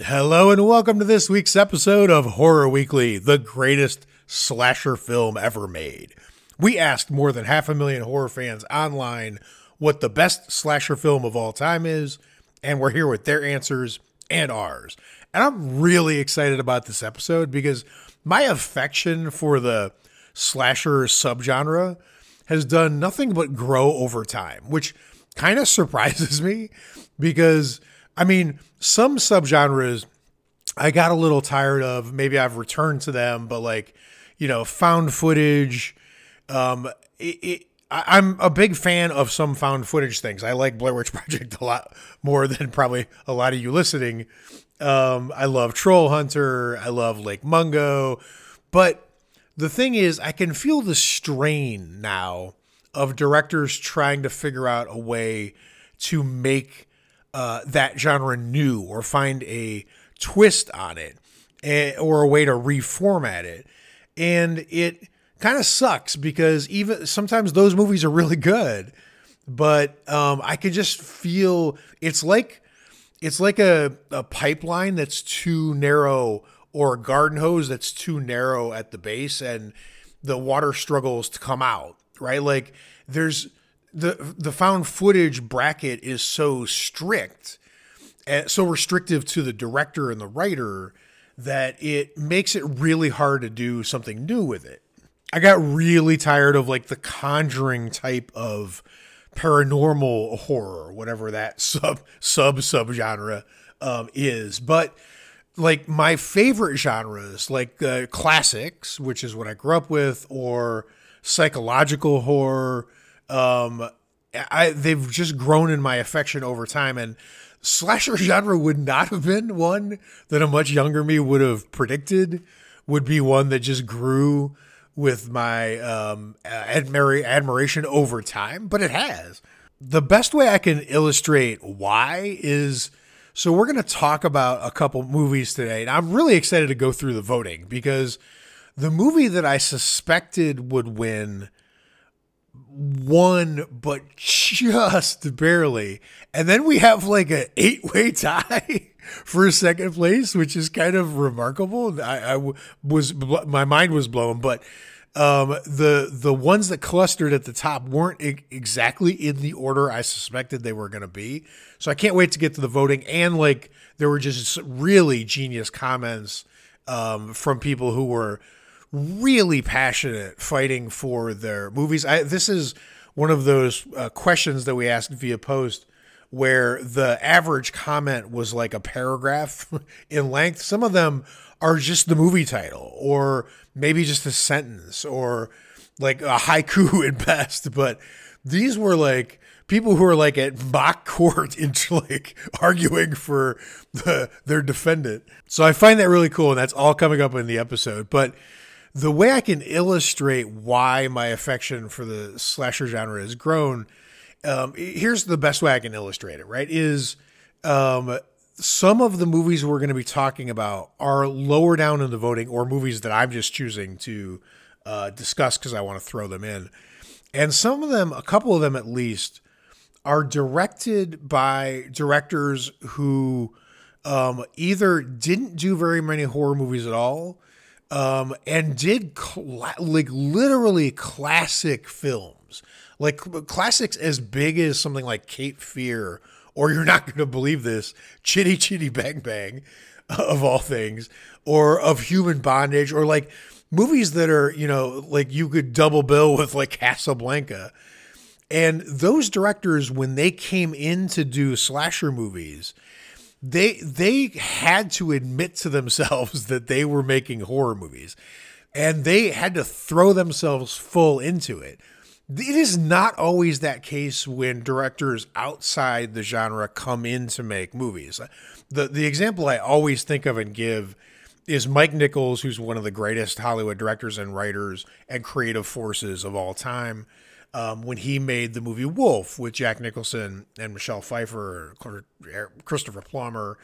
Hello and welcome to this week's episode of Horror Weekly, the greatest slasher film ever made. We asked more than half a million horror fans online what the best slasher film of all time is, and we're here with their answers and ours. And I'm really excited about this episode because my affection for the slasher subgenre has done nothing but grow over time, which kind of surprises me because I mean, some subgenres I got a little tired of. Maybe I've returned to them, but like, you know, found footage. Um, it, it, I, I'm a big fan of some found footage things. I like Blair Witch Project a lot more than probably a lot of you listening. Um, I love Troll Hunter. I love Lake Mungo. But the thing is, I can feel the strain now of directors trying to figure out a way to make uh, that genre new or find a twist on it eh, or a way to reformat it. And it kind of sucks because even sometimes those movies are really good, but um, I could just feel it's like it's like a, a pipeline that's too narrow or a garden hose that's too narrow at the base and the water struggles to come out, right? Like there's the the found footage bracket is so strict and so restrictive to the director and the writer that it makes it really hard to do something new with it. I got really tired of like the conjuring type of paranormal horror, whatever that sub sub sub genre um, is. But like my favorite genres, like uh, classics, which is what I grew up with, or psychological horror, um, I they've just grown in my affection over time, and slasher genre would not have been one that a much younger me would have predicted. Would be one that just grew with my um, admir- admiration over time, but it has. The best way I can illustrate why is so we're going to talk about a couple movies today. And I'm really excited to go through the voting because the movie that I suspected would win won, but just barely. And then we have like an eight way tie for second place, which is kind of remarkable. I, I was, my mind was blown, but um, the the ones that clustered at the top weren't I- exactly in the order I suspected they were going to be. So I can't wait to get to the voting. And like there were just really genius comments um, from people who were really passionate fighting for their movies. I, this is one of those uh, questions that we asked via post where the average comment was like a paragraph in length. Some of them are just the movie title or maybe just a sentence or like a haiku at best. But these were like people who are like at mock court into like arguing for the, their defendant. So I find that really cool. And that's all coming up in the episode. But the way I can illustrate why my affection for the slasher genre has grown, um, here's the best way I can illustrate it, right? Is um, some of the movies we're going to be talking about are lower down in the voting or movies that I'm just choosing to uh, discuss because I want to throw them in. And some of them, a couple of them at least, are directed by directors who um, either didn't do very many horror movies at all um, and did cl- like literally classic films, like classics as big as something like Cape Fear, or you're not going to believe this, Chitty Chitty Bang Bang, of all things, or of Human Bondage, or like movies that are you know like you could double bill with like Casablanca. And those directors, when they came in to do slasher movies, they they had to admit to themselves that they were making horror movies and they had to throw themselves full into it. It is not always that case when directors outside the genre come in to make movies. The the example i always think of and give is Mike Nichols, who's one of the greatest Hollywood directors and writers and creative forces of all time um, when he made the movie Wolf with Jack Nicholson and Michelle Pfeiffer, Christopher Plummer,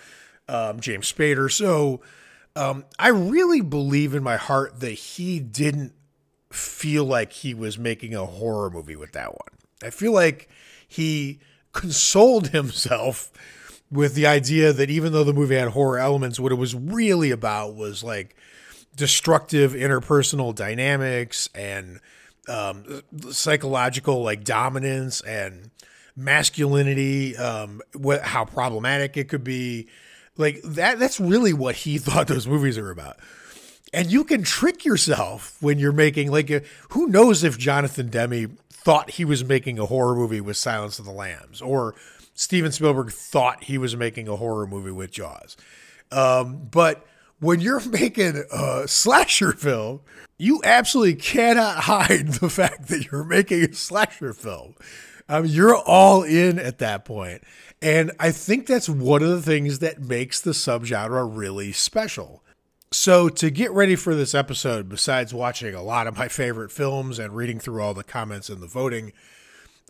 um, James Spader. So um, I really believe in my heart that he didn't feel like he was making a horror movie with that one. I feel like he consoled himself with the idea that even though the movie had horror elements, what it was really about was like destructive interpersonal dynamics and um, psychological like dominance and masculinity, um, what how problematic it could be. Like that that's really what he thought those movies are about. And you can trick yourself when you're making like a, who knows if Jonathan Demme thought he was making a horror movie with Silence of the Lambs or Steven Spielberg thought he was making a horror movie with Jaws. Um, but when you're making a slasher film, you absolutely cannot hide the fact that you're making a slasher film. You're all in at that point. And I think that's one of the things that makes the subgenre really special. So, to get ready for this episode, besides watching a lot of my favorite films and reading through all the comments and the voting,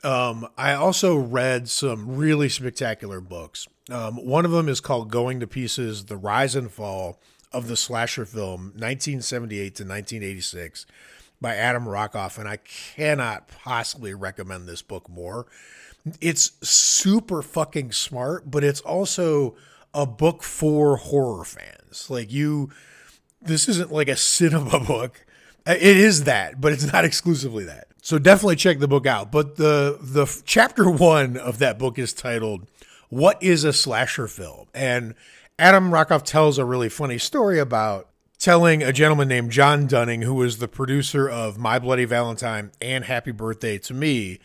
um, I also read some really spectacular books. Um, one of them is called Going to Pieces The Rise and Fall of the Slasher Film, 1978 to 1986 by Adam Rockoff, and I cannot possibly recommend this book more. It's super fucking smart, but it's also a book for horror fans. Like you, this isn't like a cinema book. It is that, but it's not exclusively that. So definitely check the book out. But the the chapter one of that book is titled "What is a slasher film?" and Adam Rockoff tells a really funny story about telling a gentleman named John Dunning, who was the producer of My Bloody Valentine and Happy Birthday to Me,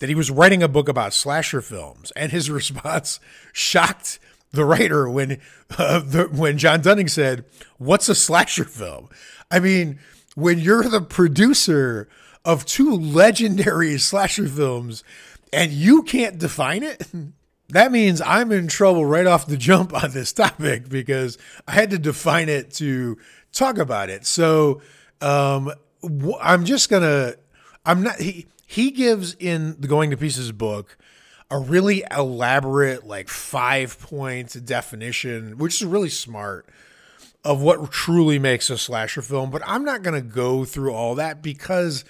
that he was writing a book about slasher films, and his response shocked the writer when uh, the, when John Dunning said, "What's a slasher film?" I mean, when you're the producer of two legendary slasher films and you can't define it, that means I'm in trouble right off the jump on this topic because I had to define it to talk about it. So um, I'm just gonna. I'm not. He he gives in the Going to Pieces book a really elaborate, like five point definition, which is really smart of what truly makes a slasher film. But I'm not gonna go through all that because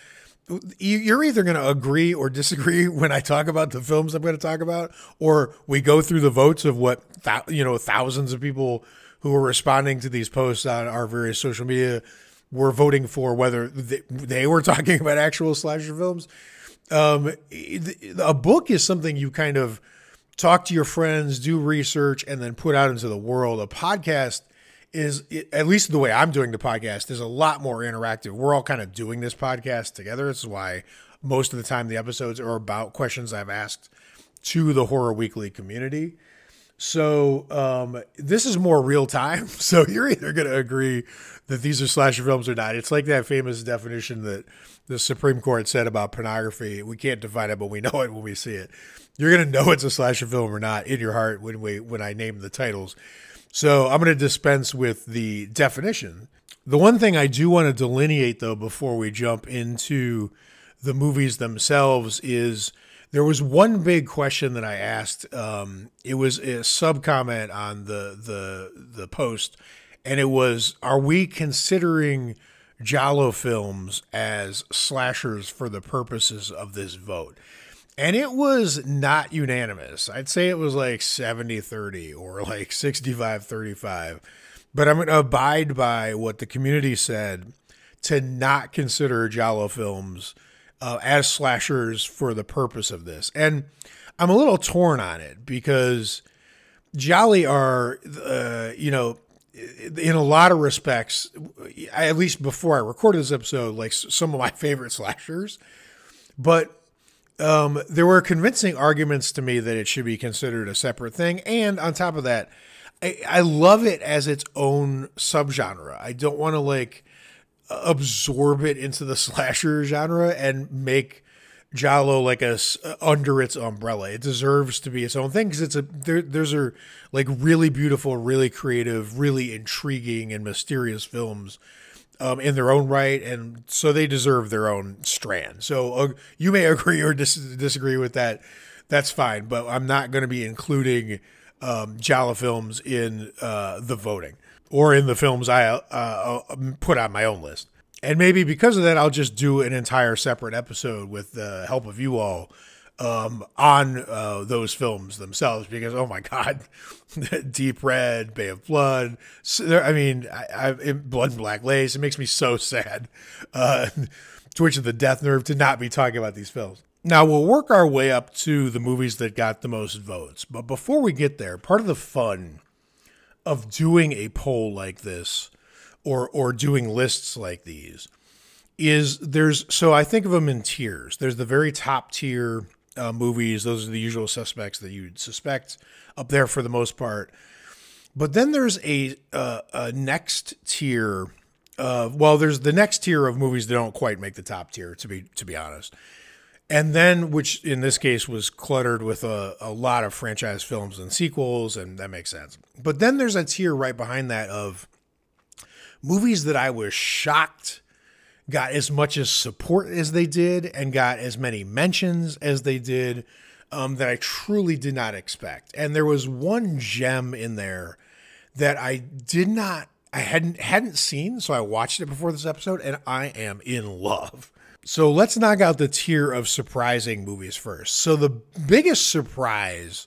you're either going to agree or disagree when I talk about the films I'm going to talk about, or we go through the votes of what you know thousands of people who are responding to these posts on our various social media were voting for whether they, were talking about actual slasher films. Um, a book is something you kind of talk to your friends, do research, and then put out into the world. A podcast is, at least the way I'm doing the podcast, is a lot more interactive. We're all kind of doing this podcast together. Is why most of the time the episodes are about questions I've asked to the Horror Weekly community. So um, this is more real time. So you're either going to agree that these are slasher films or not. It's like that famous definition that the Supreme Court said about pornography. We can't define it, but we know it when we see it. You're going to know it's a slasher film or not in your heart when we when I name the titles. So I'm going to dispense with the definition. The one thing I do want to delineate though before we jump into the movies themselves is there was one big question that I asked. Um, it was a sub comment on the the the post, and it was: Are we considering Giallo films as slashers for the purposes of this vote? And it was not unanimous. I'd say it was like 70 30 or like 65 35. But I'm going to abide by what the community said to not consider Giallo films uh, as slashers for the purpose of this. And I'm a little torn on it because Giallo are, uh, you know, in a lot of respects, at least before I recorded this episode, like some of my favorite slashers. But um, there were convincing arguments to me that it should be considered a separate thing. And on top of that, I, I love it as its own subgenre. I don't want to like absorb it into the slasher genre and make Giallo like a under its umbrella. It deserves to be its own thing because it's a there. There's are like really beautiful, really creative, really intriguing and mysterious films um, in their own right, and so they deserve their own strand. So uh, you may agree or dis- disagree with that. That's fine, but I'm not going to be including um, Giallo films in uh, the voting or in the films I uh, uh, put on my own list. And maybe because of that, I'll just do an entire separate episode with the help of you all um, on uh, those films themselves because oh my god, Deep Red, Bay of Blood. I mean, I, I, Blood and Black Lace. It makes me so sad. Uh, Twitch of the Death Nerve to not be talking about these films. Now we'll work our way up to the movies that got the most votes, but before we get there, part of the fun of doing a poll like this or or doing lists like these is there's so I think of them in tiers. There's the very top tier uh, movies; those are the usual suspects that you'd suspect up there for the most part. But then there's a uh, a next tier. Uh, well, there's the next tier of movies that don't quite make the top tier, to be to be honest. And then, which in this case was cluttered with a, a lot of franchise films and sequels, and that makes sense. But then there's a tier right behind that of movies that I was shocked got as much as support as they did and got as many mentions as they did um, that I truly did not expect. And there was one gem in there that I did not, I hadn't hadn't seen, so I watched it before this episode, and I am in love. So let's knock out the tier of surprising movies first. So the biggest surprise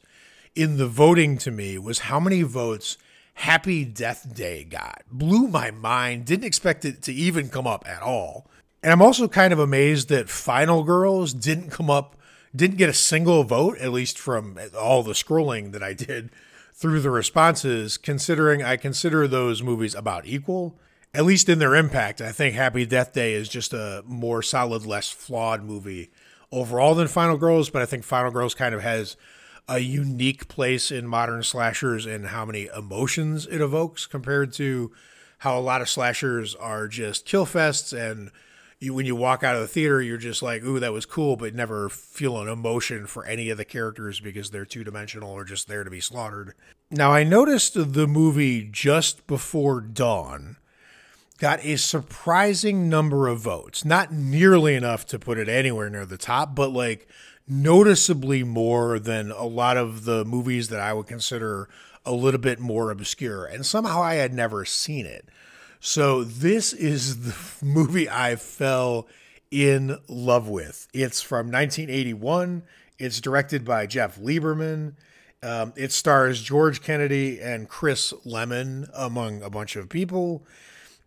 in the voting to me was how many votes Happy Death Day got. Blew my mind. Didn't expect it to even come up at all. And I'm also kind of amazed that Final Girls didn't come up, didn't get a single vote, at least from all the scrolling that I did through the responses, considering I consider those movies about equal, at least in their impact. I think Happy Death Day is just a more solid, less flawed movie overall than Final Girls, but I think Final Girls kind of has a unique place in modern slashers and how many emotions it evokes compared to how a lot of slashers are just kill fests and you, when you walk out of the theater you're just like ooh that was cool but never feel an emotion for any of the characters because they're two-dimensional or just there to be slaughtered. Now i noticed the movie just before dawn got a surprising number of votes. Not nearly enough to put it anywhere near the top but like noticeably more than a lot of the movies that I would consider a little bit more obscure. And somehow I had never seen it. So this is the movie I fell in love with. It's from 1981. It's directed by Jeff Lieberman. Um, it stars George Kennedy and Chris Lemmon, among a bunch of people.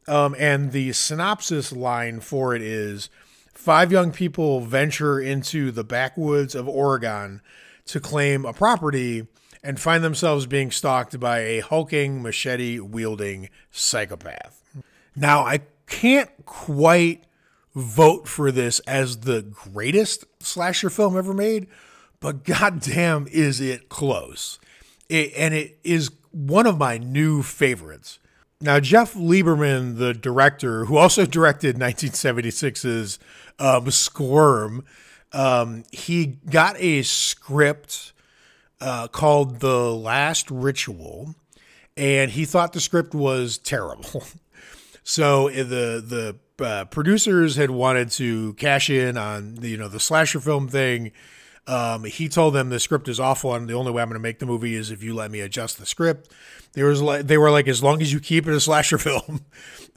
Um, and the synopsis line for it is five young people venture into the backwoods of Oregon to claim a property and find themselves being stalked by a hulking, machete wielding psychopath. Now, I can't quite vote for this as the greatest slasher film ever made, but goddamn, is it close. It, and it is one of my new favorites. Now, Jeff Lieberman, the director, who also directed 1976's um, Squirm, um, he got a script uh, called The Last Ritual, and he thought the script was terrible. so uh, the the uh, producers had wanted to cash in on you know the slasher film thing. Um, he told them the script is awful, and the only way I'm going to make the movie is if you let me adjust the script. There was like they were like, as long as you keep it a slasher film,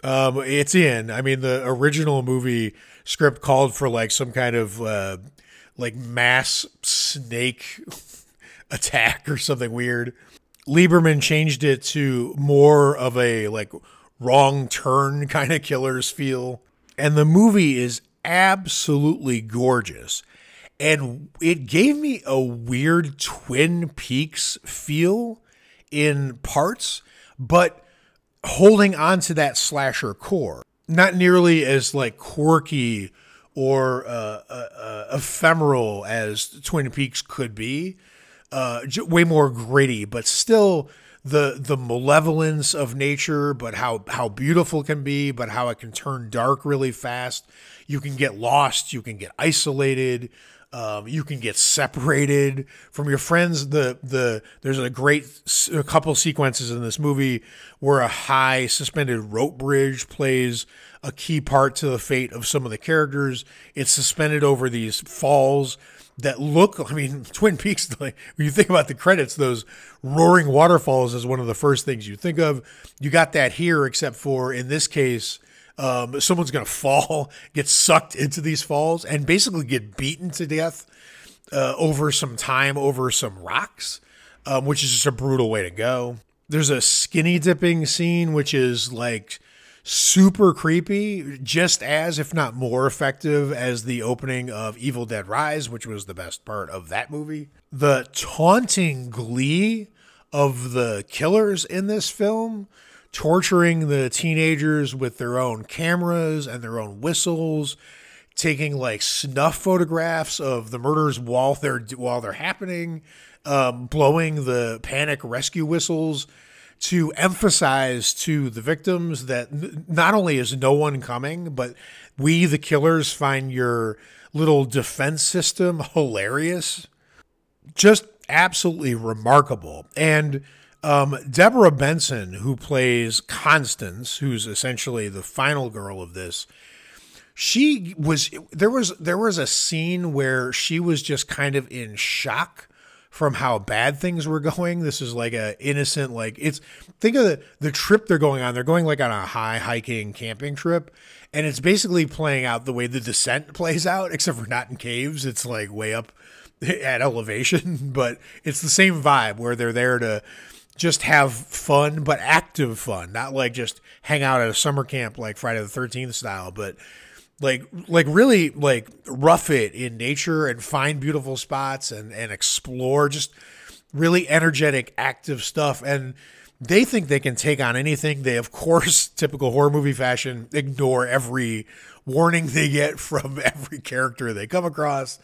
um, it's in. I mean, the original movie script called for like some kind of uh, like mass snake attack or something weird. Lieberman changed it to more of a like wrong turn kind of killers feel. And the movie is absolutely gorgeous. And it gave me a weird Twin Peaks feel in parts, but holding on to that slasher core. Not nearly as like quirky or uh, uh, uh, ephemeral as Twin Peaks could be. Uh, way more gritty, but still the the malevolence of nature, but how how beautiful can be, but how it can turn dark really fast. You can get lost. You can get isolated. Um, you can get separated from your friends. The the there's a great a couple sequences in this movie where a high suspended rope bridge plays a key part to the fate of some of the characters. It's suspended over these falls that look. I mean, Twin Peaks. Like when you think about the credits, those roaring waterfalls is one of the first things you think of. You got that here, except for in this case um, someone's going to fall, get sucked into these falls, and basically get beaten to death uh, over some time over some rocks, um, which is just a brutal way to go. There's a skinny dipping scene, which is like super creepy, just as, if not more effective, as the opening of Evil Dead Rise, which was the best part of that movie. The taunting glee of the killers in this film, torturing the teenagers with their own cameras and their own whistles, taking like snuff photographs of the murders while they're while they're happening, um, blowing the panic rescue whistles to emphasize to the victims that n- not only is no one coming, but we, the killers, find your little defense system hilarious. Just absolutely remarkable. And um, Deborah Benson, who plays Constance, who's essentially the final girl of this, she was there was there was a scene where she was just kind of in shock from how bad things were going. This is like a innocent like it's think of the the trip they're going on. They're going like on a high hiking camping trip and it's basically playing out the way the descent plays out except for not in caves. It's like way up at elevation, but it's the same vibe where they're there to just have fun, but active fun, not like just hang out at a summer camp like Friday the 13th style, but like like really like rough it in nature and find beautiful spots and and explore just really energetic active stuff. And they think they can take on anything. They of course typical horror movie fashion ignore every warning they get from every character they come across.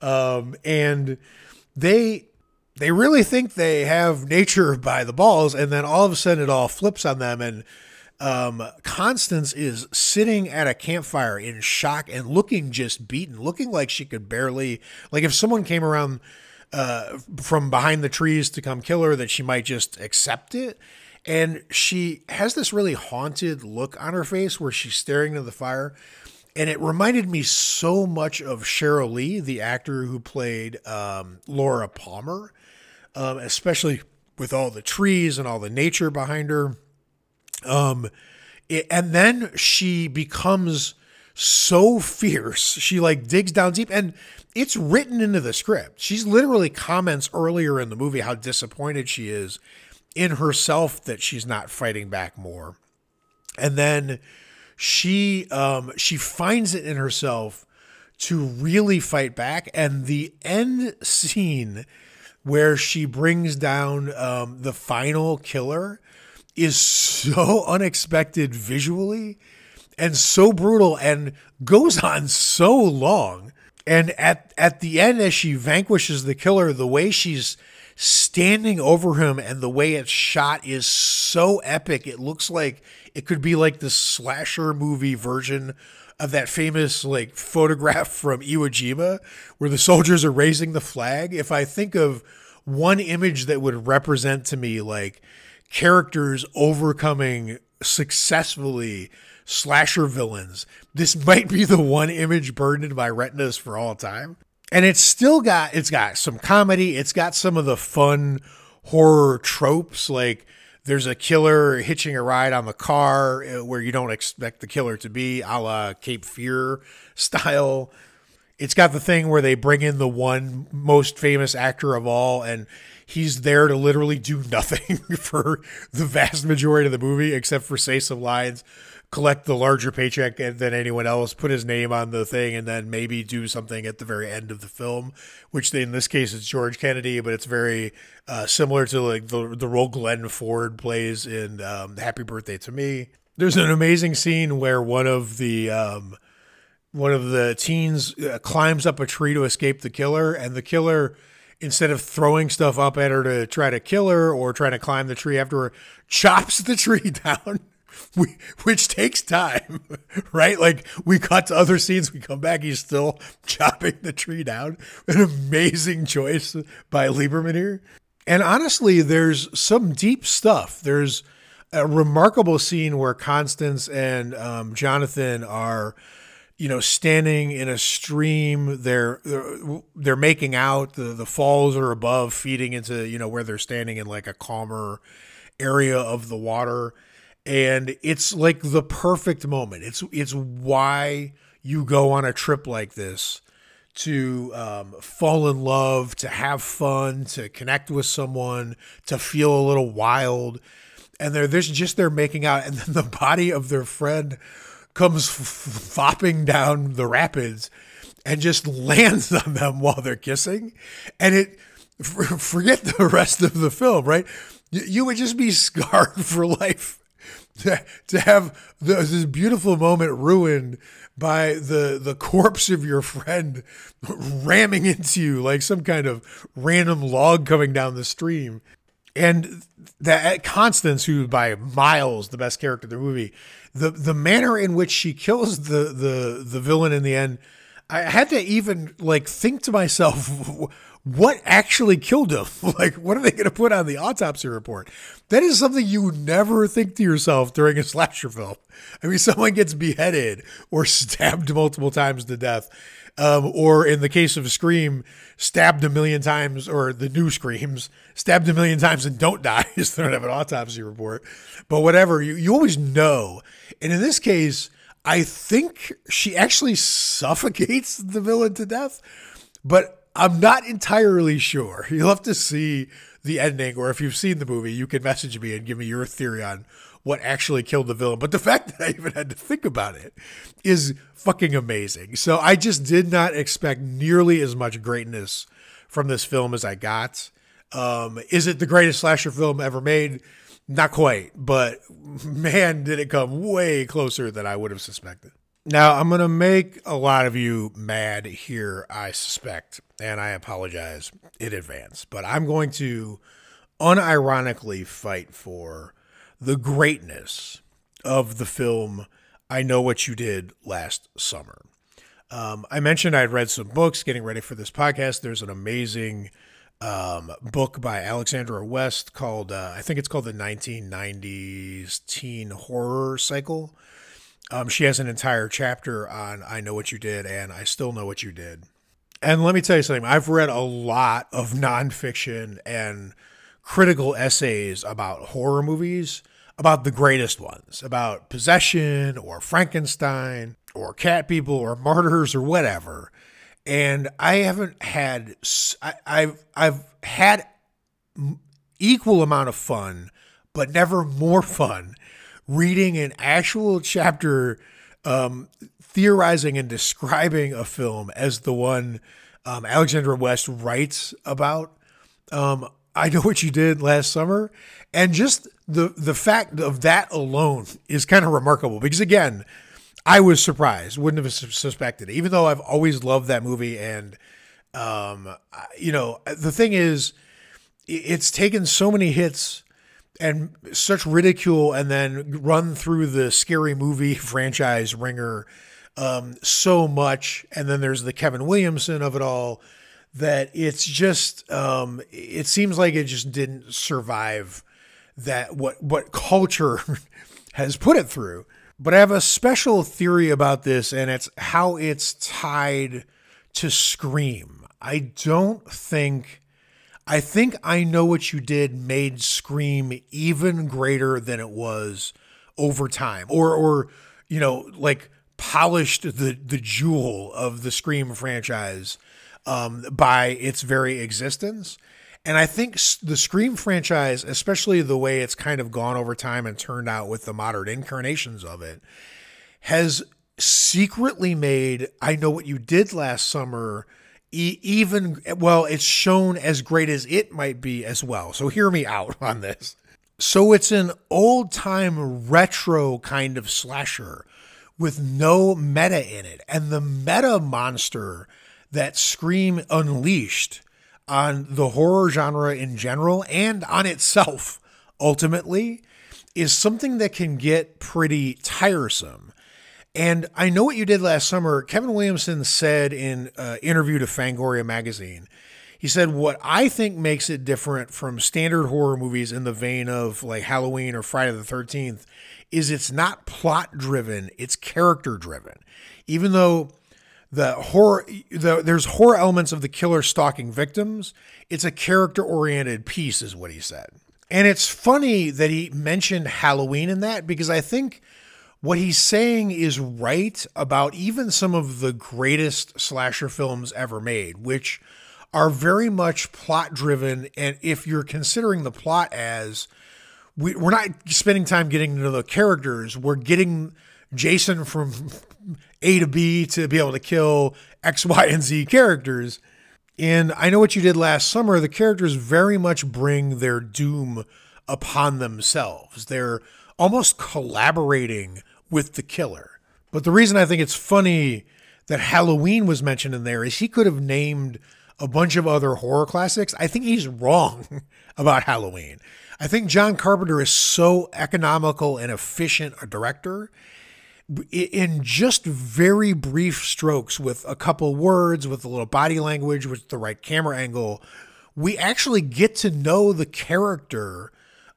Um, and they they really think they have nature by the balls and then all of a sudden it all flips on them and um, Constance is sitting at a campfire in shock and looking just beaten, looking like she could barely, like if someone came around uh, from behind the trees to come kill her, that she might just accept it. And she has this really haunted look on her face where she's staring into the fire. And it reminded me so much of Sheryl Lee, the actor who played um, Laura Palmer, um, especially with all the trees and all the nature behind her. Um, it, and then she becomes so fierce. She like digs down deep and it's written into the script. She's literally comments earlier in the movie how disappointed she is in herself that she's not fighting back more. And then she um she finds it in herself to really fight back and the end scene where she brings down um the final killer is so unexpected visually and so brutal and goes on so long. And at at the end, as she vanquishes the killer, the way she's standing over him and the way it's shot is so epic. It looks like it could be like the slasher movie version of that famous like photograph from Iwo Jima where the soldiers are raising the flag. If I think of one image that would represent to me like characters overcoming successfully slasher villains. This might be the one image burned into my retinas for all time. And it's still got it's got some comedy, it's got some of the fun horror tropes like there's a killer hitching a ride on the car uh, where you don't expect the killer to be, a la Cape Fear style. It's got the thing where they bring in the one most famous actor of all and he's there to literally do nothing for the vast majority of the movie except for say some lines collect the larger paycheck than anyone else, put his name on the thing, and then maybe do something at the very end of the film. Which in this case it's George Kennedy, but it's very uh, similar to like the the role Glenn Ford plays in um, Happy Birthday to Me. There's an amazing scene where one of the um, one of the teens uh, climbs up a tree to escape the killer, and the killer instead of throwing stuff up at her to try to kill her or trying to climb the tree after her, chops the tree down. which takes time, right? Like we cut to other scenes, we come back, he's still chopping the tree down. An amazing choice by Lieberman here. And honestly, there's some deep stuff. There's a remarkable scene where Constance and um, Jonathan are you know, standing in a stream. They're they're making out. The the falls are above, feeding into you know where they're standing in like a calmer area of the water, and it's like the perfect moment. It's it's why you go on a trip like this to um, fall in love, to have fun, to connect with someone, to feel a little wild. And they're, they're just they're making out, and then the body of their friend comes flopping down the rapids and just lands on them while they're kissing. And it forget the rest of the film, right? You would just be scarred for life to, to have the, this beautiful moment ruined by the the corpse of your friend ramming into you like some kind of random log coming down the stream. And that Constance, who by miles the best character in the movie, the the manner in which she kills the the the villain in the end, I had to even like think to myself, what actually killed him? Like, what are they going to put on the autopsy report? That is something you would never think to yourself during a slasher film. I mean, someone gets beheaded or stabbed multiple times to death. Um, or in the case of Scream, stabbed a million times, or the new Screams, stabbed a million times and don't die, they don't have an autopsy report. But whatever, you, you always know. And in this case, I think she actually suffocates the villain to death. But I'm not entirely sure. You'll have to see the ending, or if you've seen the movie, you can message me and give me your theory on what actually killed the villain. But the fact that I even had to think about it is fucking amazing. So I just did not expect nearly as much greatness from this film as I got. Um, is it the greatest slasher film ever made? Not quite, but man, did it come way closer than I would have suspected. Now, I'm going to make a lot of you mad here, I suspect, and I apologize in advance, but I'm going to unironically fight for the greatness of the film I Know What You Did last summer. Um, I mentioned I'd read some books getting ready for this podcast. There's an amazing um, book by Alexandra West called, uh, I think it's called the 1990s Teen Horror Cycle um, she has an entire chapter on I Know What You Did and I Still Know What You Did. And let me tell you something I've read a lot of nonfiction and critical essays about horror movies, about the greatest ones, about possession or Frankenstein or cat people or martyrs or whatever. And I haven't had, I, I've, I've had equal amount of fun, but never more fun reading an actual chapter um, theorizing and describing a film as the one um, Alexandra West writes about. Um, I know what you did last summer, and just the the fact of that alone is kind of remarkable because again, I was surprised, wouldn't have suspected, it, even though I've always loved that movie. And um, you know, the thing is, it's taken so many hits and such ridicule and then run through the scary movie franchise ringer um, so much and then there's the kevin williamson of it all that it's just um, it seems like it just didn't survive that what what culture has put it through but i have a special theory about this and it's how it's tied to scream i don't think I think I Know What You Did made Scream even greater than it was over time. Or or you know, like polished the the jewel of the Scream franchise um, by its very existence. And I think the Scream franchise, especially the way it's kind of gone over time and turned out with the modern incarnations of it, has secretly made I Know What You Did last summer even well, it's shown as great as it might be as well. So hear me out on this. So it's an old time retro kind of slasher with no meta in it. And the meta monster that Scream unleashed on the horror genre in general and on itself ultimately is something that can get pretty tiresome. And I know what you did last summer. Kevin Williamson said in an interview to Fangoria magazine, he said, What I think makes it different from standard horror movies in the vein of like Halloween or Friday the 13th is it's not plot driven, it's character driven. Even though the horror the, there's horror elements of the killer stalking victims, it's a character oriented piece, is what he said. And it's funny that he mentioned Halloween in that because I think what he's saying is right about even some of the greatest slasher films ever made, which are very much plot driven. And if you're considering the plot as we, we're not spending time getting into the characters, we're getting Jason from A to B to be able to kill X, Y, and Z characters. And I know what you did last summer. The characters very much bring their doom upon themselves. They're almost collaborating with the killer. But the reason I think it's funny that Halloween was mentioned in there is he could have named a bunch of other horror classics. I think he's wrong about Halloween. I think John Carpenter is so economical and efficient a director in just very brief strokes with a couple words, with a little body language, with the right camera angle, we actually get to know the character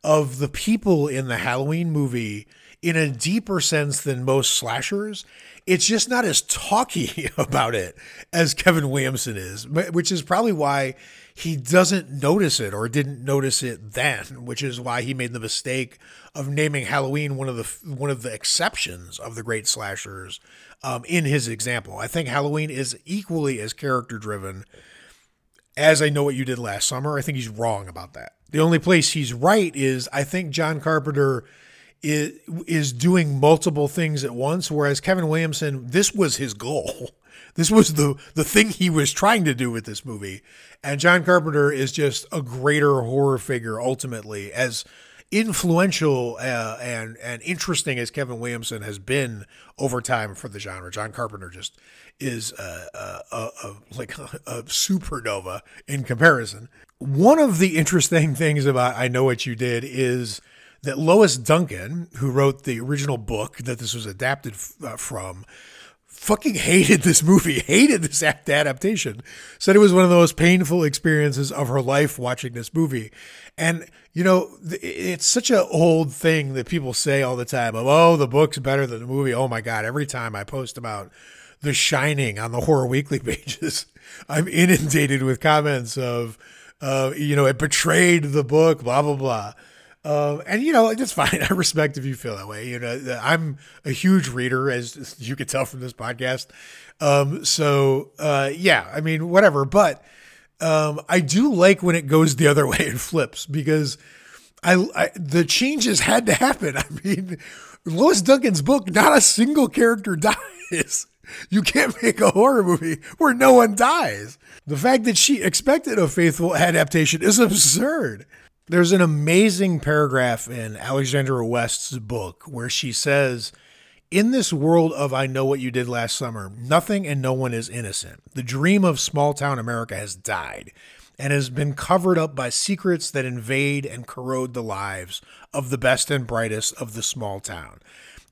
of the people in the Halloween movie in a deeper sense than most slashers. It's just not as talky about it as Kevin Williamson is, which is probably why he doesn't notice it or didn't notice it then, which is why he made the mistake of naming Halloween one of the one of the exceptions of the great slashers um, in his example. I think Halloween is equally as character driven as I know what you did last summer. I think he's wrong about that. The only place he's right is I think John Carpenter is is doing multiple things at once, whereas Kevin Williamson, this was his goal. This was the the thing he was trying to do with this movie. And John Carpenter is just a greater horror figure ultimately as influential uh, and and interesting as Kevin Williamson has been over time for the genre. John Carpenter just is a, a, a, a like a supernova in comparison. One of the interesting things about I Know What You Did is that Lois Duncan, who wrote the original book that this was adapted uh, from, fucking hated this movie, hated this adaptation, said it was one of the most painful experiences of her life watching this movie. And, you know, it's such an old thing that people say all the time of, oh, the book's better than the movie. Oh my God. Every time I post about The Shining on the Horror Weekly pages, I'm inundated with comments of, uh, you know, it betrayed the book, blah, blah, blah. Um, and you know, it's fine. I respect if you feel that way. You know, I'm a huge reader, as you can tell from this podcast. Um, so uh, yeah, I mean, whatever. But um, I do like when it goes the other way and flips because I, I the changes had to happen. I mean, Lois Duncan's book, not a single character dies. You can't make a horror movie where no one dies. The fact that she expected a faithful adaptation is absurd. There's an amazing paragraph in Alexandra West's book where she says, In this world of I Know What You Did Last Summer, nothing and no one is innocent. The dream of small town America has died and has been covered up by secrets that invade and corrode the lives of the best and brightest of the small town.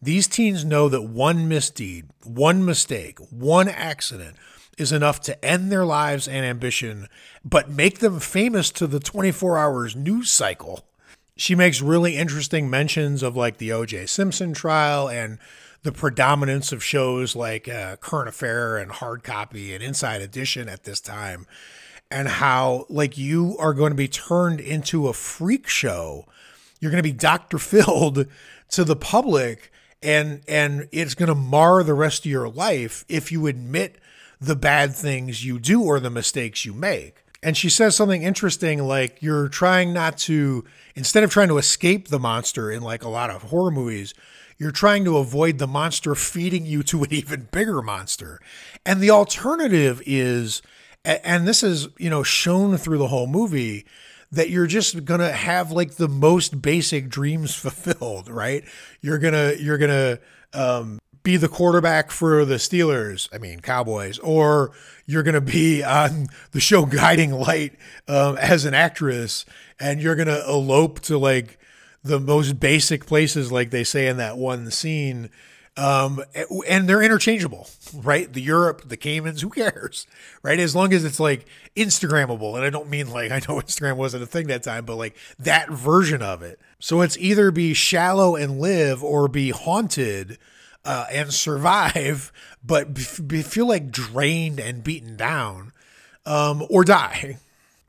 These teens know that one misdeed, one mistake, one accident is enough to end their lives and ambition, but make them famous to the 24 hours news cycle. She makes really interesting mentions of like the O.J. Simpson trial and the predominance of shows like uh, Current Affair and Hard Copy and Inside Edition at this time, and how like you are going to be turned into a freak show. You're going to be Dr. Phil'd to the public and and it's going to mar the rest of your life if you admit the bad things you do or the mistakes you make. And she says something interesting like you're trying not to, instead of trying to escape the monster in like a lot of horror movies, you're trying to avoid the monster feeding you to an even bigger monster. And the alternative is, and this is, you know, shown through the whole movie, that you're just gonna have like the most basic dreams fulfilled, right? You're gonna, you're gonna, um, be the quarterback for the Steelers, I mean, Cowboys, or you're going to be on the show Guiding Light um, as an actress and you're going to elope to like the most basic places, like they say in that one scene. Um, and they're interchangeable, right? The Europe, the Caymans, who cares, right? As long as it's like Instagrammable. And I don't mean like, I know Instagram wasn't a thing that time, but like that version of it. So it's either be shallow and live or be haunted uh, and survive, but be, feel like drained and beaten down, um, or die.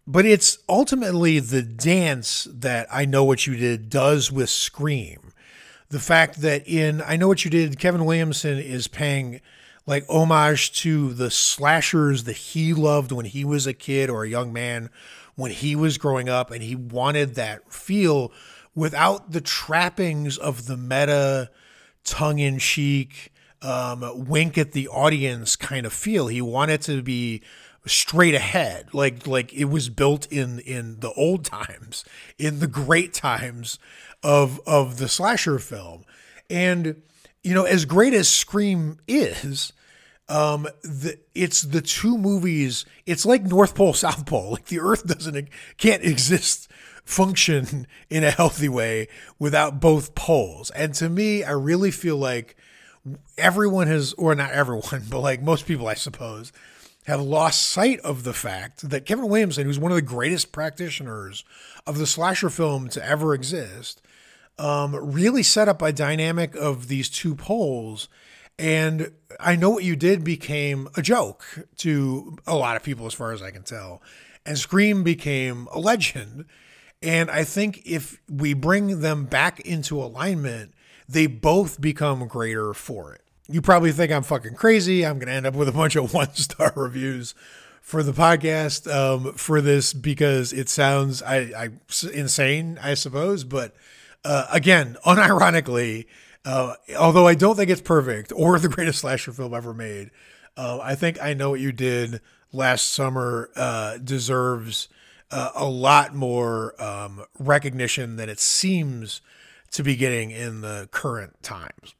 But it's ultimately the dance that I Know What You Did does with Scream the fact that in I Know What You Did, Kevin Williamson is paying like homage to the slashers that he loved when he was a kid or a young man when he was growing up and he wanted that feel without the trappings of the meta tongue-in-cheek um, wink at the audience kind of feel. He wanted to be straight ahead. Like like it was built in in the old times in the great times of of the slasher film. And you know as great as scream is um the it's the two movies it's like north pole south pole. Like the earth doesn't can't exist function in a healthy way without both poles and to me i really feel like everyone has or not everyone but like most people i suppose have lost sight of the fact that kevin williamson who's one of the greatest practitioners of the slasher film to ever exist um, really set up a dynamic of these two poles and I know what you did became a joke to a lot of people, as far as I can tell. And Scream became a legend. And I think if we bring them back into alignment, they both become greater for it. You probably think I'm fucking crazy. I'm going to end up with a bunch of one star reviews for the podcast um, for this because it sounds I, I insane, I suppose. But uh, again, unironically, uh, although I don't think it's perfect or the greatest slasher film ever made, uh, I think I Know What You Did last summer uh, deserves uh, a lot more um, recognition than it seems to be getting in the current times.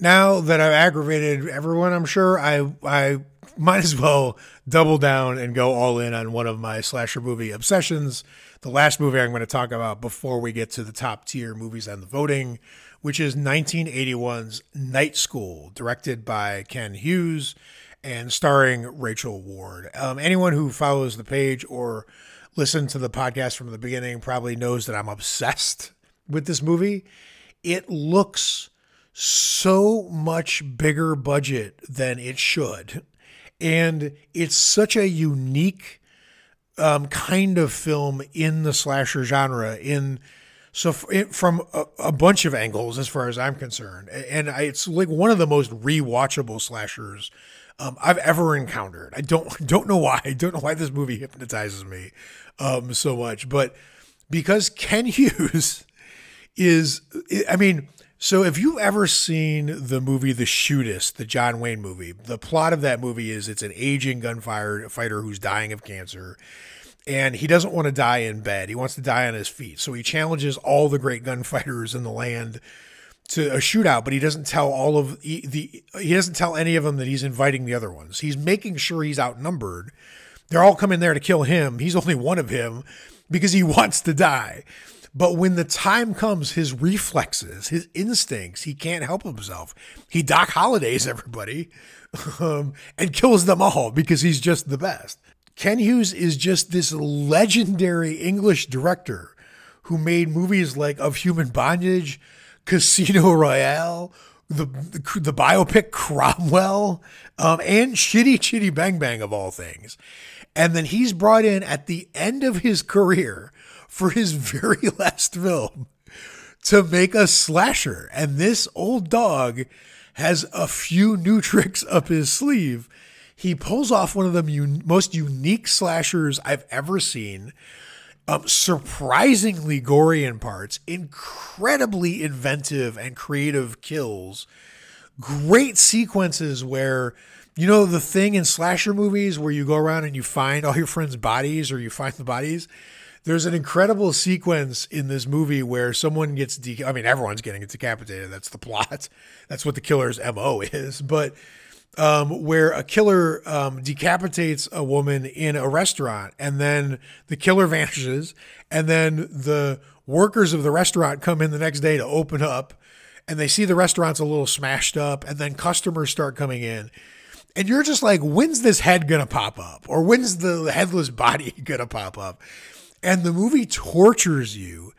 Now that I've aggravated everyone, I'm sure I I might as well double down and go all in on one of my slasher movie obsessions. The last movie I'm going to talk about before we get to the top tier movies and the voting, which is 1981's Night School, directed by Ken Hughes and starring Rachel Ward. Um, anyone who follows the page or listened to the podcast from the beginning probably knows that I'm obsessed with this movie. It looks so much bigger budget than it should. And it's such a unique um, kind of film in the slasher genre. In so from a, a, bunch of angles, as far as I'm concerned, and I, it's like one of the most rewatchable slashers um, I've ever encountered. I don't don't know why. I don't know why this movie hypnotizes me um, so much, but because Ken Hughes is, I mean. So, if you've ever seen the movie The Shootist, the John Wayne movie, the plot of that movie is it's an aging gunfire fighter who's dying of cancer, and he doesn't want to die in bed. He wants to die on his feet. So he challenges all the great gunfighters in the land to a shootout, but he doesn't tell all of the he doesn't tell any of them that he's inviting the other ones. He's making sure he's outnumbered. They're all coming there to kill him. He's only one of him because he wants to die. But when the time comes, his reflexes, his instincts, he can't help himself. He Doc Hollidays everybody um, and kills them all because he's just the best. Ken Hughes is just this legendary English director who made movies like Of Human Bondage, Casino Royale, the the, the biopic Cromwell, um, and Shitty Chitty Bang Bang of all things. And then he's brought in at the end of his career for his very last film to make a slasher. And this old dog has a few new tricks up his sleeve he pulls off one of the un- most unique slashers I've ever seen. Um, surprisingly gory in parts, incredibly inventive and creative kills, great sequences where you know the thing in slasher movies where you go around and you find all your friends' bodies or you find the bodies. There's an incredible sequence in this movie where someone gets de- I mean everyone's getting decapitated. That's the plot. That's what the killer's MO is. But um, where a killer um, decapitates a woman in a restaurant, and then the killer vanishes, and then the workers of the restaurant come in the next day to open up, and they see the restaurant's a little smashed up, and then customers start coming in. And you're just like, when's this head gonna pop up? Or when's the headless body gonna pop up? And the movie tortures you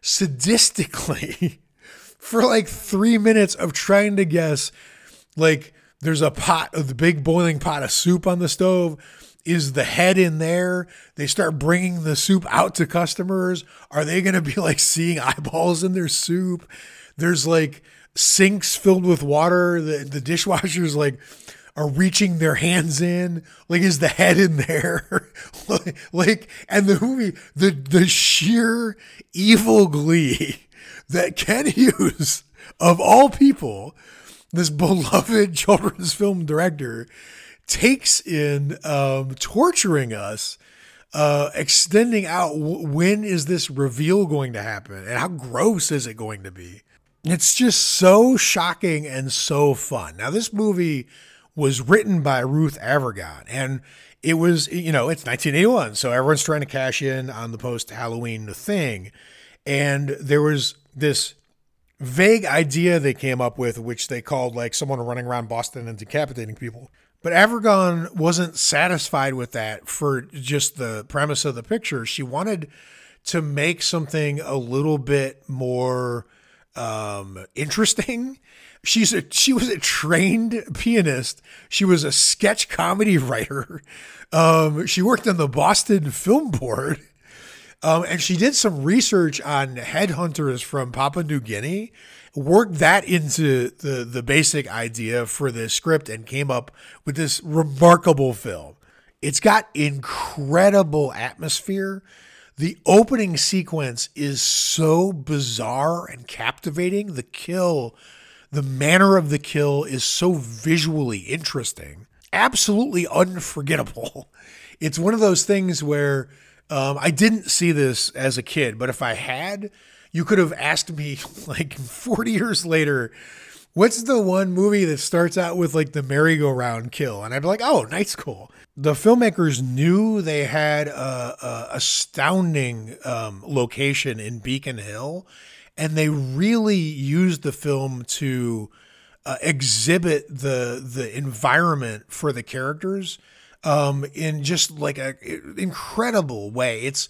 sadistically for like three minutes of trying to guess, like, there's a pot of the big boiling pot of soup on the stove. Is the head in there? They start bringing the soup out to customers. Are they going to be like seeing eyeballs in their soup? There's like sinks filled with water. The the dishwashers like are reaching their hands in. Like is the head in there? like and the movie the the sheer evil glee that Ken Hughes of all people, this beloved children's film director, takes in um, torturing us. Uh, extending out when is this reveal going to happen and how gross is it going to be it's just so shocking and so fun. Now, this movie was written by Ruth Avergon, and it was, you know, it's 1981, so everyone's trying to cash in on the post Halloween thing. And there was this vague idea they came up with, which they called like someone running around Boston and decapitating people. But Avergon wasn't satisfied with that for just the premise of the picture. She wanted to make something a little bit more um, interesting. She's a she was a trained pianist. She was a sketch comedy writer. Um, she worked on the Boston Film Board. Um, and she did some research on headhunters from Papua New Guinea, worked that into the, the basic idea for the script, and came up with this remarkable film. It's got incredible atmosphere. The opening sequence is so bizarre and captivating. The kill, the manner of the kill is so visually interesting, absolutely unforgettable. It's one of those things where um, I didn't see this as a kid, but if I had, you could have asked me like 40 years later, what's the one movie that starts out with like the merry-go-round kill? And I'd be like, oh, Night School the filmmakers knew they had a astounding um, location in Beacon Hill, and they really used the film to uh, exhibit the the environment for the characters um, in just like a incredible way. It's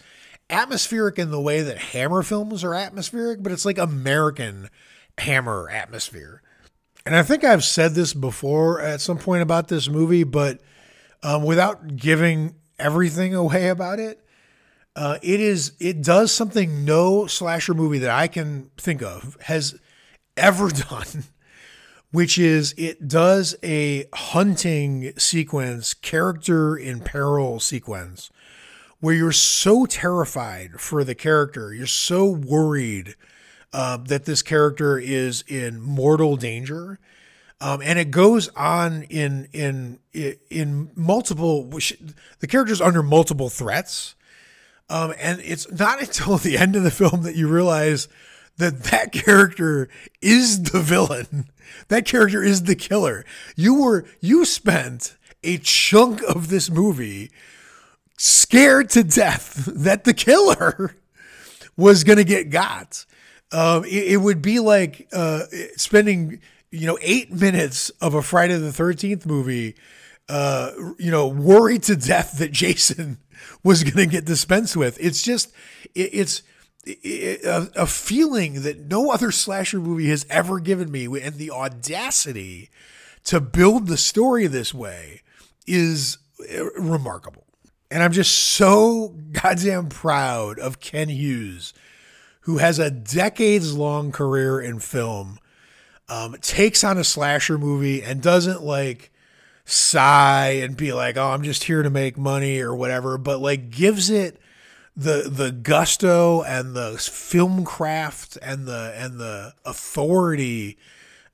atmospheric in the way that Hammer films are atmospheric, but it's like American Hammer atmosphere. And I think I've said this before at some point about this movie, but um, without giving everything away about it. Uh, it is it does something no slasher movie that I can think of has ever done, which is it does a hunting sequence, character in peril sequence, where you're so terrified for the character, you're so worried uh, that this character is in mortal danger um, and it goes on in in in multiple. The character's under multiple threats, um, and it's not until the end of the film that you realize that that character is the villain. That character is the killer. You were you spent a chunk of this movie scared to death that the killer was going to get got. Um, it, it, would be like uh, spending you know, eight minutes of a Friday the 13th movie, uh, you know, worried to death that Jason was going to get dispensed with. It's just, it, it's it, a, a, feeling that no other slasher movie has ever given me. And the audacity to build the story this way is uh, remarkable. And I'm just so goddamn proud of Ken Hughes, who has a decades long career in film um, takes on a slasher movie and doesn't like sigh and be like, "Oh, I'm just here to make money" or whatever, but like gives it the the gusto and the film craft and the and the authority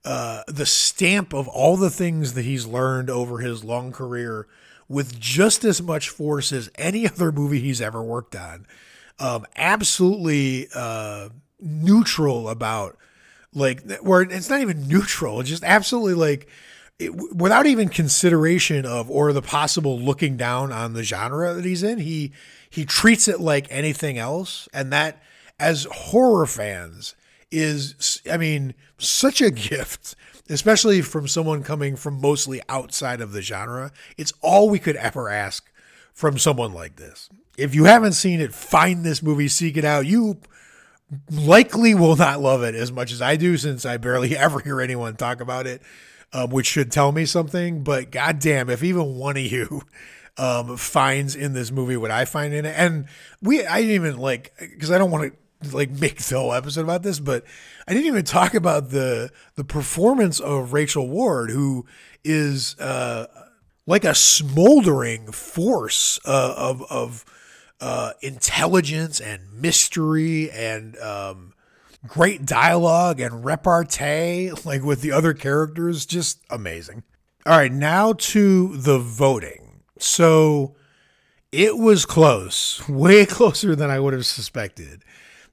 uh, the stamp of all the things that he's learned over his long career with just as much force as any other movie he's ever worked on. Um, absolutely uh, neutral about like where it's not even neutral, just absolutely like it, without even consideration of or the possible looking down on the genre that he's in. He he treats it like anything else, and that as horror fans is, I mean, such a gift, especially from someone coming from mostly outside of the genre. It's all we could ever ask from someone like this. If you haven't seen it, find this movie, seek it out. You likely will not love it as much as I do, since I barely ever hear anyone talk about it, um, which should tell me something. But goddamn, if even one of you um, finds in this movie what I find in it, and we, I didn't even like because I don't want to like make the whole episode about this, but I didn't even talk about the the performance of Rachel Ward, who is uh, like a smoldering force uh, of of uh, intelligence and mystery and um, great dialogue and repartee, like with the other characters, just amazing. All right, now to the voting. So it was close, way closer than I would have suspected.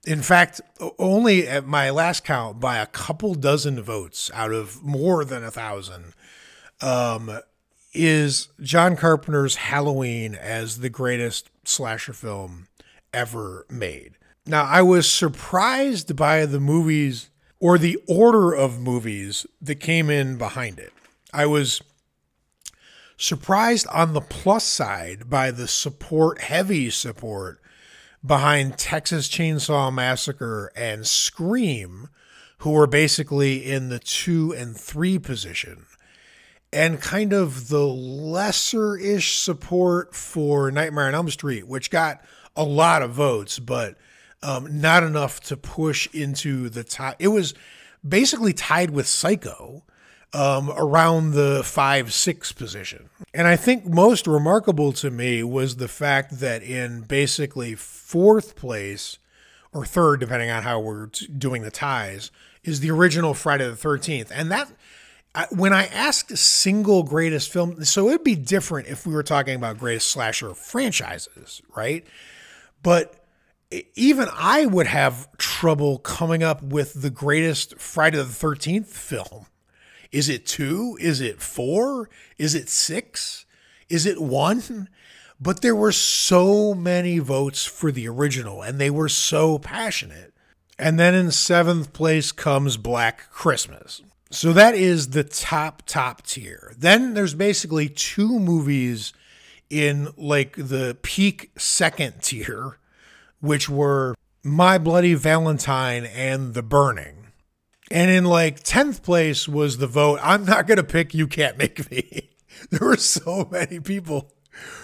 In fact, only at my last count, by a couple dozen votes out of more than a thousand, um, is John Carpenter's Halloween as the greatest slasher film ever made. Now, I was surprised by the movies or the order of movies that came in behind it. I was surprised on the plus side by the support, heavy support behind Texas Chainsaw Massacre and Scream, who were basically in the two and three position, and kind of the lesser ish support for Nightmare on Elm Street, which got a lot of votes, but um, not enough to push into the top. It was basically tied with Psycho um, around the five six position. And I think most remarkable to me was the fact that in basically fourth place or third, depending on how we're doing the ties, is the original Friday the 13th. And that, when I asked single greatest film, so it'd be different if we were talking about greatest slasher franchises, right? But even I would have trouble coming up with the greatest Friday the 13th film is it two? Is it four? Is it six? Is it one? But there were so many votes for the original, and they were so passionate. And then in seventh place comes Black Christmas. So that is the top, top tier. Then there's basically two movies in like the peak second tier, which were My Bloody Valentine and The Burning. And in like 10th place was the vote, I'm not going to pick You Can't Make Me. there were so many people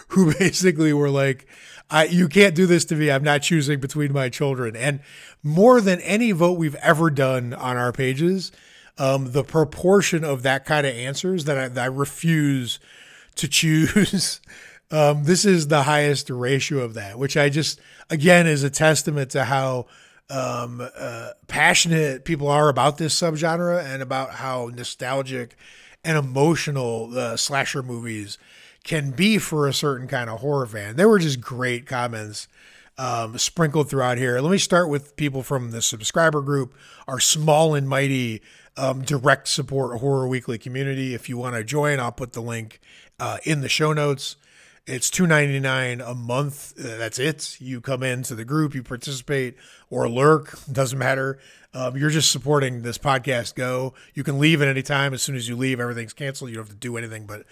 who basically were like, I, you can't do this to me. I'm not choosing between my children. And more than any vote we've ever done on our pages, um, the proportion of that kind of answers that I, that I refuse to choose. Um, this is the highest ratio of that, which I just, again, is a testament to how um, uh, passionate people are about this subgenre and about how nostalgic and emotional slasher movies can be for a certain kind of horror fan. There were just great comments um, sprinkled throughout here. Let me start with people from the subscriber group, our small and mighty um, direct support horror weekly community. If you want to join, I'll put the link uh, in the show notes. It's two ninety nine a month. That's it. You come into the group, you participate or lurk. Doesn't matter. Um, you're just supporting this podcast. Go. You can leave at any time. As soon as you leave, everything's canceled. You don't have to do anything but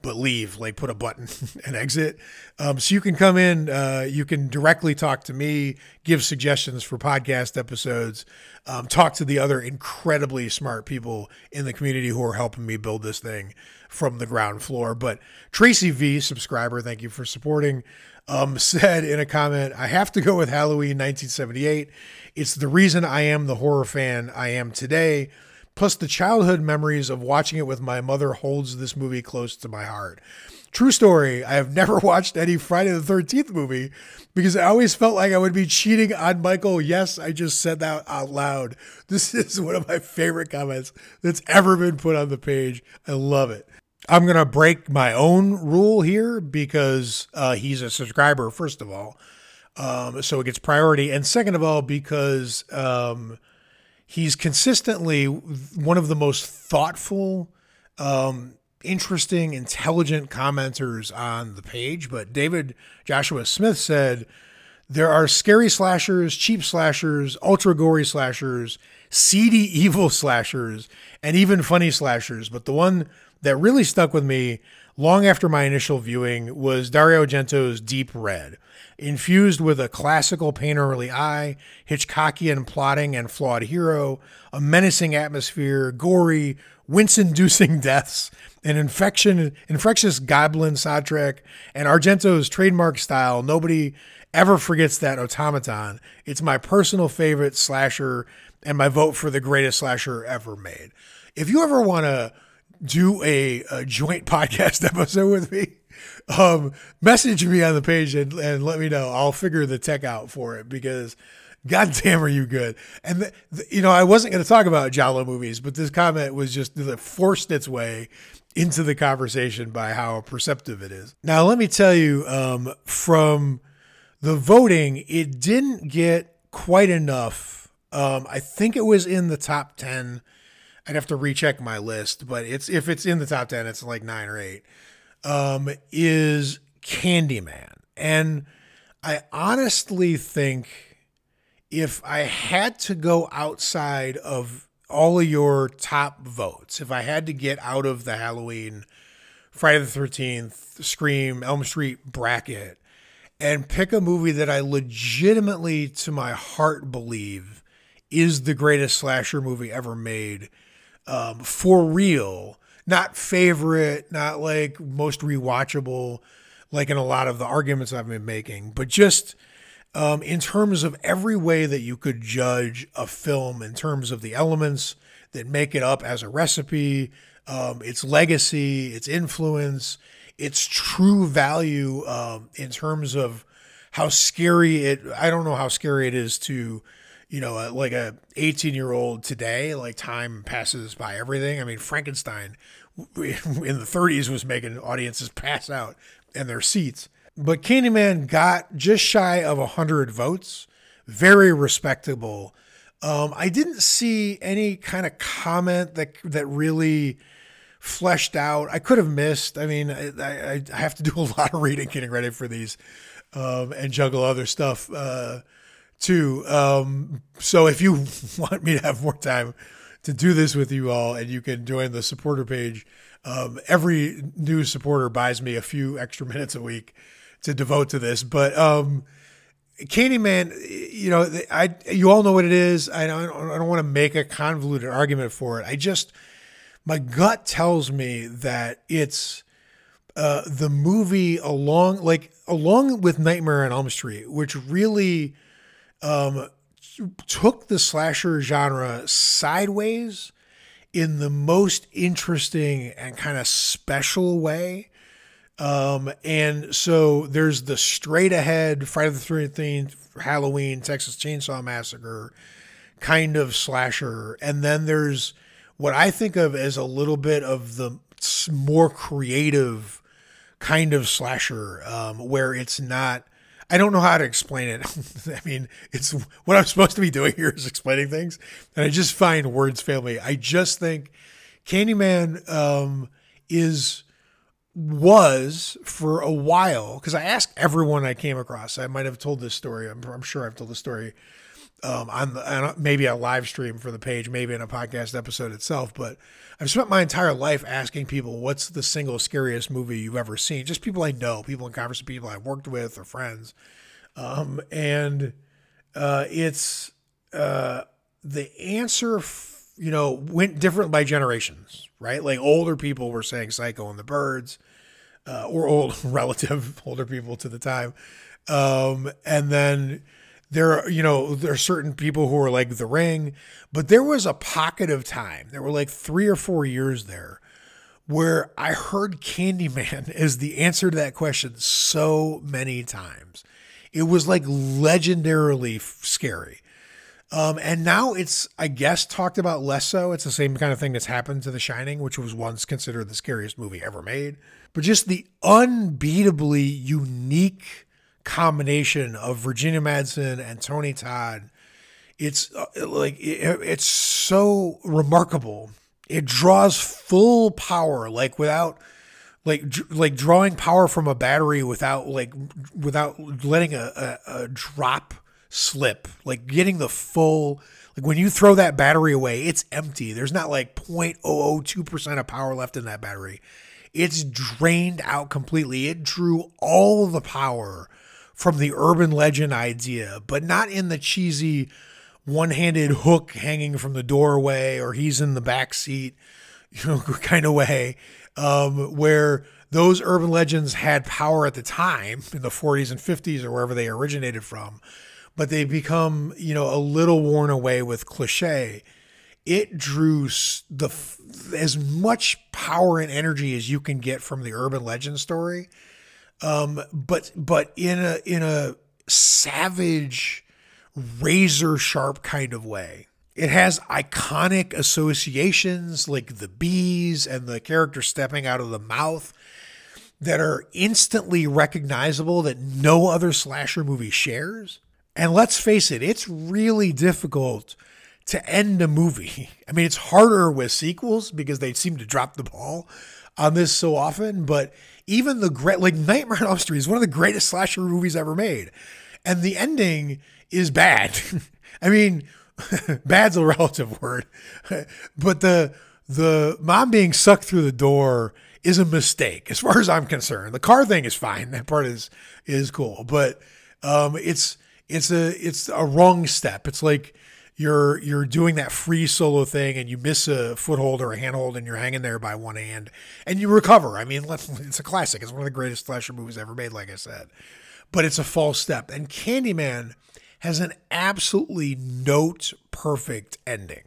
but leave. Like put a button and exit. Um, so you can come in. Uh, you can directly talk to me. Give suggestions for podcast episodes. Um, talk to the other incredibly smart people in the community who are helping me build this thing from the ground floor. But Tracy V, subscriber, thank you for supporting, um, said in a comment, I have to go with Halloween 1978. It's the reason I am the horror fan I am today. Plus, the childhood memories of watching it with my mother holds this movie close to my heart. True story, I have never watched any Friday the 13th movie because I always felt like I would be cheating on Michael. Yes, I just said that out loud. This is one of my favorite comments that's ever been put on the page. I love it. I'm going to break my own rule here because uh, he's a subscriber, first of all. Um, so it gets priority. And second of all, because um, he's consistently one of the most thoughtful, um, interesting, intelligent commenters on the page. But David Joshua Smith said there are scary slashers, cheap slashers, ultra gory slashers, seedy evil slashers, and even funny slashers. But the one that really stuck with me long after my initial viewing was Dario Argento's Deep Red. Infused with a classical painterly eye, Hitchcockian plotting and flawed hero, a menacing atmosphere, gory, wince-inducing deaths, an infection, infectious goblin soundtrack, and Argento's trademark style. Nobody ever forgets that automaton. It's my personal favorite slasher and my vote for the greatest slasher ever made. If you ever want to do a, a, joint podcast episode with me, um, message me on the page and, and let me know. I'll figure the tech out for it because God damn, are you good? And the, the, you know, I wasn't going to talk about Giallo movies, but this comment was just forced its way into the conversation by how perceptive it is. Now, let me tell you, um, from the voting, it didn't get quite enough. Um, I think it was in the top ten. I'd have to recheck my list, but it's if it's in the top ten, it's like nine or eight. Um, is Candyman, and I honestly think if I had to go outside of all of your top votes, if I had to get out of the Halloween, Friday the 13th, Scream, Elm Street bracket, and pick a movie that I legitimately, to my heart, believe is the greatest slasher movie ever made um, for real, not favorite, not like most rewatchable, like in a lot of the arguments I've been making, but just um, in terms of every way that you could judge a film, in terms of the elements that make it up as a recipe, um, its legacy, its influence, its true value um, in terms of how scary it. I don't know how scary it is to, you know, like a 18 year old today. Like time passes by everything. I mean, Frankenstein in the 30s was making audiences pass out in their seats. But Candyman got just shy of 100 votes. Very respectable. Um, I didn't see any kind of comment that that really fleshed out. I could have missed. I mean, I, I, I have to do a lot of reading getting ready for these um, and juggle other stuff uh, too. Um, so if you want me to have more time to do this with you all and you can join the supporter page, um, every new supporter buys me a few extra minutes a week to devote to this, but um, Candyman, you know, I you all know what it is. I don't I don't want to make a convoluted argument for it. I just my gut tells me that it's uh, the movie along like along with Nightmare on Elm Street, which really um, took the slasher genre sideways in the most interesting and kind of special way um, and so there's the straight ahead Friday the 13th, Halloween, Texas Chainsaw Massacre kind of slasher. And then there's what I think of as a little bit of the more creative kind of slasher, um, where it's not. I don't know how to explain it. I mean, it's what I'm supposed to be doing here is explaining things, and I just find words fail me. I just think Candyman um, is was for a while because I asked everyone I came across. I might have told this story. I'm, I'm sure I've told the story um, on, the, on maybe a live stream for the page, maybe in a podcast episode itself. But I've spent my entire life asking people, "What's the single scariest movie you've ever seen?" Just people I know, people in conversation, people I've worked with or friends, um, and uh, it's uh, the answer. F- you know, went different by generations, right? Like older people were saying Psycho and the Birds uh, or old relative older people to the time. Um, and then there are, you know, there are certain people who are like The Ring, but there was a pocket of time. There were like three or four years there where I heard Candyman as the answer to that question so many times. It was like legendarily scary. Um, and now it's, I guess, talked about less so. It's the same kind of thing that's happened to The Shining, which was once considered the scariest movie ever made. But just the unbeatably unique combination of Virginia Madsen and Tony Todd. It's uh, like it, it's so remarkable. It draws full power, like without like like drawing power from a battery without like without letting a, a, a drop slip, like getting the full like when you throw that battery away, it's empty. There's not like 0.002% of power left in that battery. It's drained out completely. It drew all the power from the urban legend idea, but not in the cheesy one-handed hook hanging from the doorway or he's in the back seat, you know, kind of way, um, where those urban legends had power at the time in the 40s and 50s or wherever they originated from but they become, you know, a little worn away with cliche. It drew the as much power and energy as you can get from the urban legend story, um, but but in a in a savage, razor sharp kind of way. It has iconic associations like the bees and the character stepping out of the mouth that are instantly recognizable that no other slasher movie shares. And let's face it, it's really difficult to end a movie. I mean, it's harder with sequels because they seem to drop the ball on this so often, but even the great, like Nightmare on Elm Street is one of the greatest slasher movies ever made. And the ending is bad. I mean, bad's a relative word, but the, the mom being sucked through the door is a mistake as far as I'm concerned. The car thing is fine. That part is, is cool, but, um, it's, it's a it's a wrong step. It's like you're you're doing that free solo thing and you miss a foothold or a handhold and you're hanging there by one hand and you recover. I mean, it's a classic. It's one of the greatest slasher movies ever made, like I said. But it's a false step. And Candyman has an absolutely note perfect ending.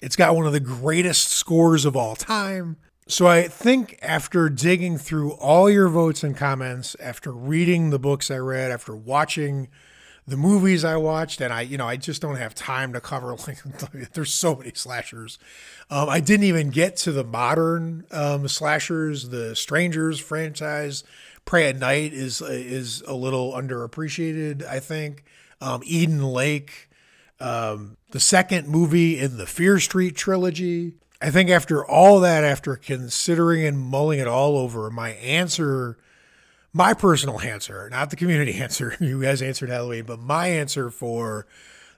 It's got one of the greatest scores of all time. So I think after digging through all your votes and comments, after reading the books I read, after watching the movies I watched, and I, you know, I just don't have time to cover. Like, there's so many slashers. Um, I didn't even get to the modern um, slashers. The Strangers franchise, Prey at Night is is a little underappreciated. I think um, Eden Lake, um, the second movie in the Fear Street trilogy. I think after all that, after considering and mulling it all over, my answer my personal answer, not the community answer. You guys answered Halloween, but my answer for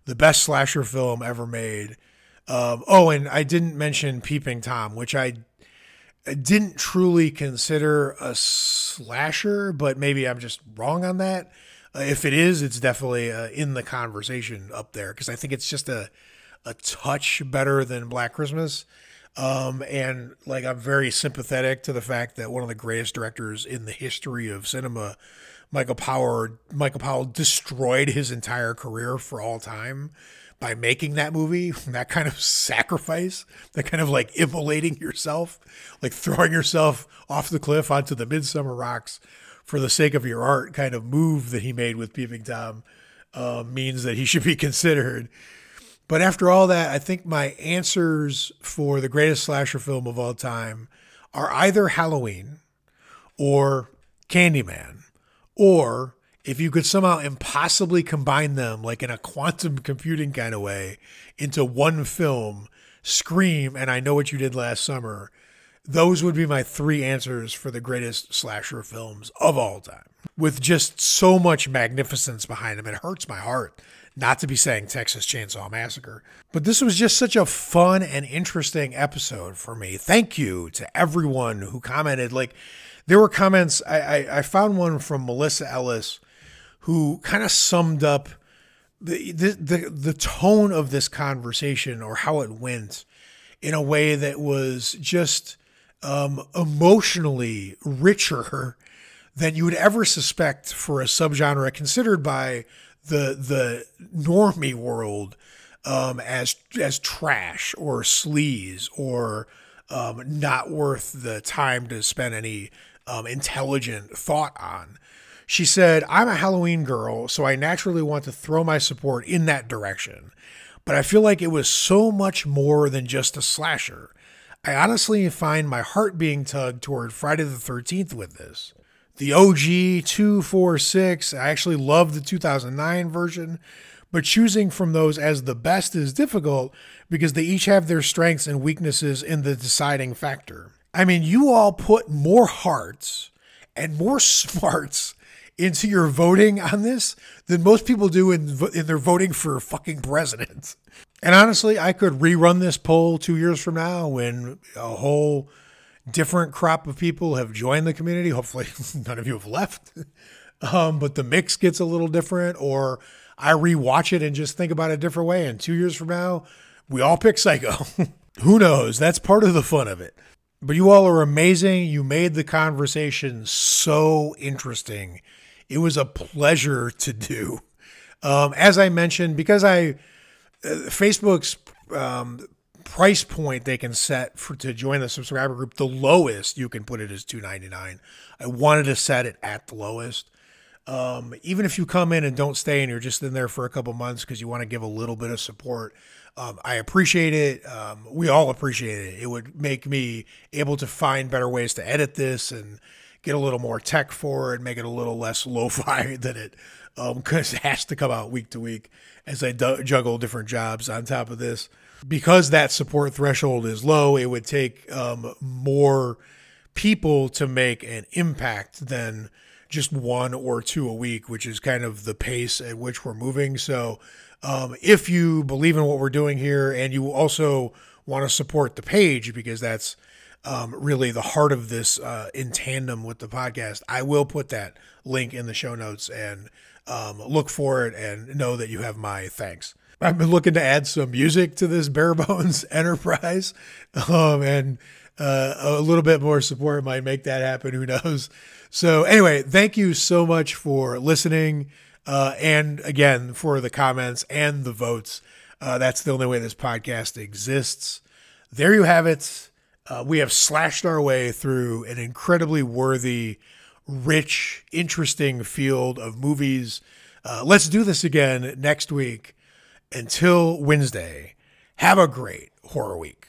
the best slasher film ever made. Um, oh, and I didn't mention Peeping Tom, which I didn't truly consider a slasher, but maybe I'm just wrong on that. Uh, if it is, it's definitely uh, in the conversation up there because I think it's just a a touch better than Black Christmas. Um, and like I'm very sympathetic to the fact that one of the greatest directors in the history of cinema, Michael Powell, Michael Powell destroyed his entire career for all time by making that movie. That kind of sacrifice, that kind of like immolating yourself, like throwing yourself off the cliff onto the midsummer rocks for the sake of your art kind of move that he made with Peeping Tom uh, means that he should be considered but after all that, I think my answers for the greatest slasher film of all time are either Halloween or Candyman, or if you could somehow impossibly combine them, like in a quantum computing kind of way, into one film, Scream and I Know What You Did Last Summer, those would be my three answers for the greatest slasher films of all time. With just so much magnificence behind them, it hurts my heart not to be saying Texas Chainsaw Massacre. But this was just such a fun and interesting episode for me. Thank you to everyone who commented. Like, there were comments, I, I, I found one from Melissa Ellis who kind of summed up the, the, the, the tone of this conversation or how it went in a way that was just um, emotionally richer than you would ever suspect for a subgenre considered by the the normie world um, as as trash or sleaze or um, not worth the time to spend any um, intelligent thought on. She said, I'm a Halloween girl, so I naturally want to throw my support in that direction. But I feel like it was so much more than just a slasher. I honestly find my heart being tugged toward Friday the 13th with this the OG 246. I actually love the 2009 version, but choosing from those as the best is difficult because they each have their strengths and weaknesses in the deciding factor. I mean, you all put more hearts and more smarts into your voting on this than most people do in, in their voting for fucking president. And honestly, I could rerun this poll two years from now when a whole different crop of people have joined the community. Hopefully, none of you have left. Um, but the mix gets a little different, or I rewatch it and just think about it a different way. And two years from now, we all pick Psycho. Who knows? That's part of the fun of it. But you all are amazing. You made the conversation so interesting. It was a pleasure to do. Um, as I mentioned, because I uh, Facebook's um, price point they can set for to join the subscriber group, the lowest you can put it is two ninety nine. I wanted to set it at the lowest. Um, even if you come in and don't stay and you're just in there for a couple months because you want to give a little bit of support, um, I appreciate it. Um, we all appreciate it. It would make me able to find better ways to edit this and get a little more tech for it, make it a little less lo-fi than it because um, it has to come out week to week as I do- juggle different jobs on top of this. Because that support threshold is low, it would take um, more people to make an impact than just one or two a week, which is kind of the pace at which we're moving. So, um, if you believe in what we're doing here and you also want to support the page because that's um, really the heart of this uh, in tandem with the podcast, I will put that link in the show notes and um, look for it and know that you have my thanks. I've been looking to add some music to this bare bones enterprise, um, and uh, a little bit more support might make that happen. Who knows? So, anyway, thank you so much for listening. Uh, and again, for the comments and the votes. Uh, that's the only way this podcast exists. There you have it. Uh, we have slashed our way through an incredibly worthy, rich, interesting field of movies. Uh, let's do this again next week. Until Wednesday, have a great horror week.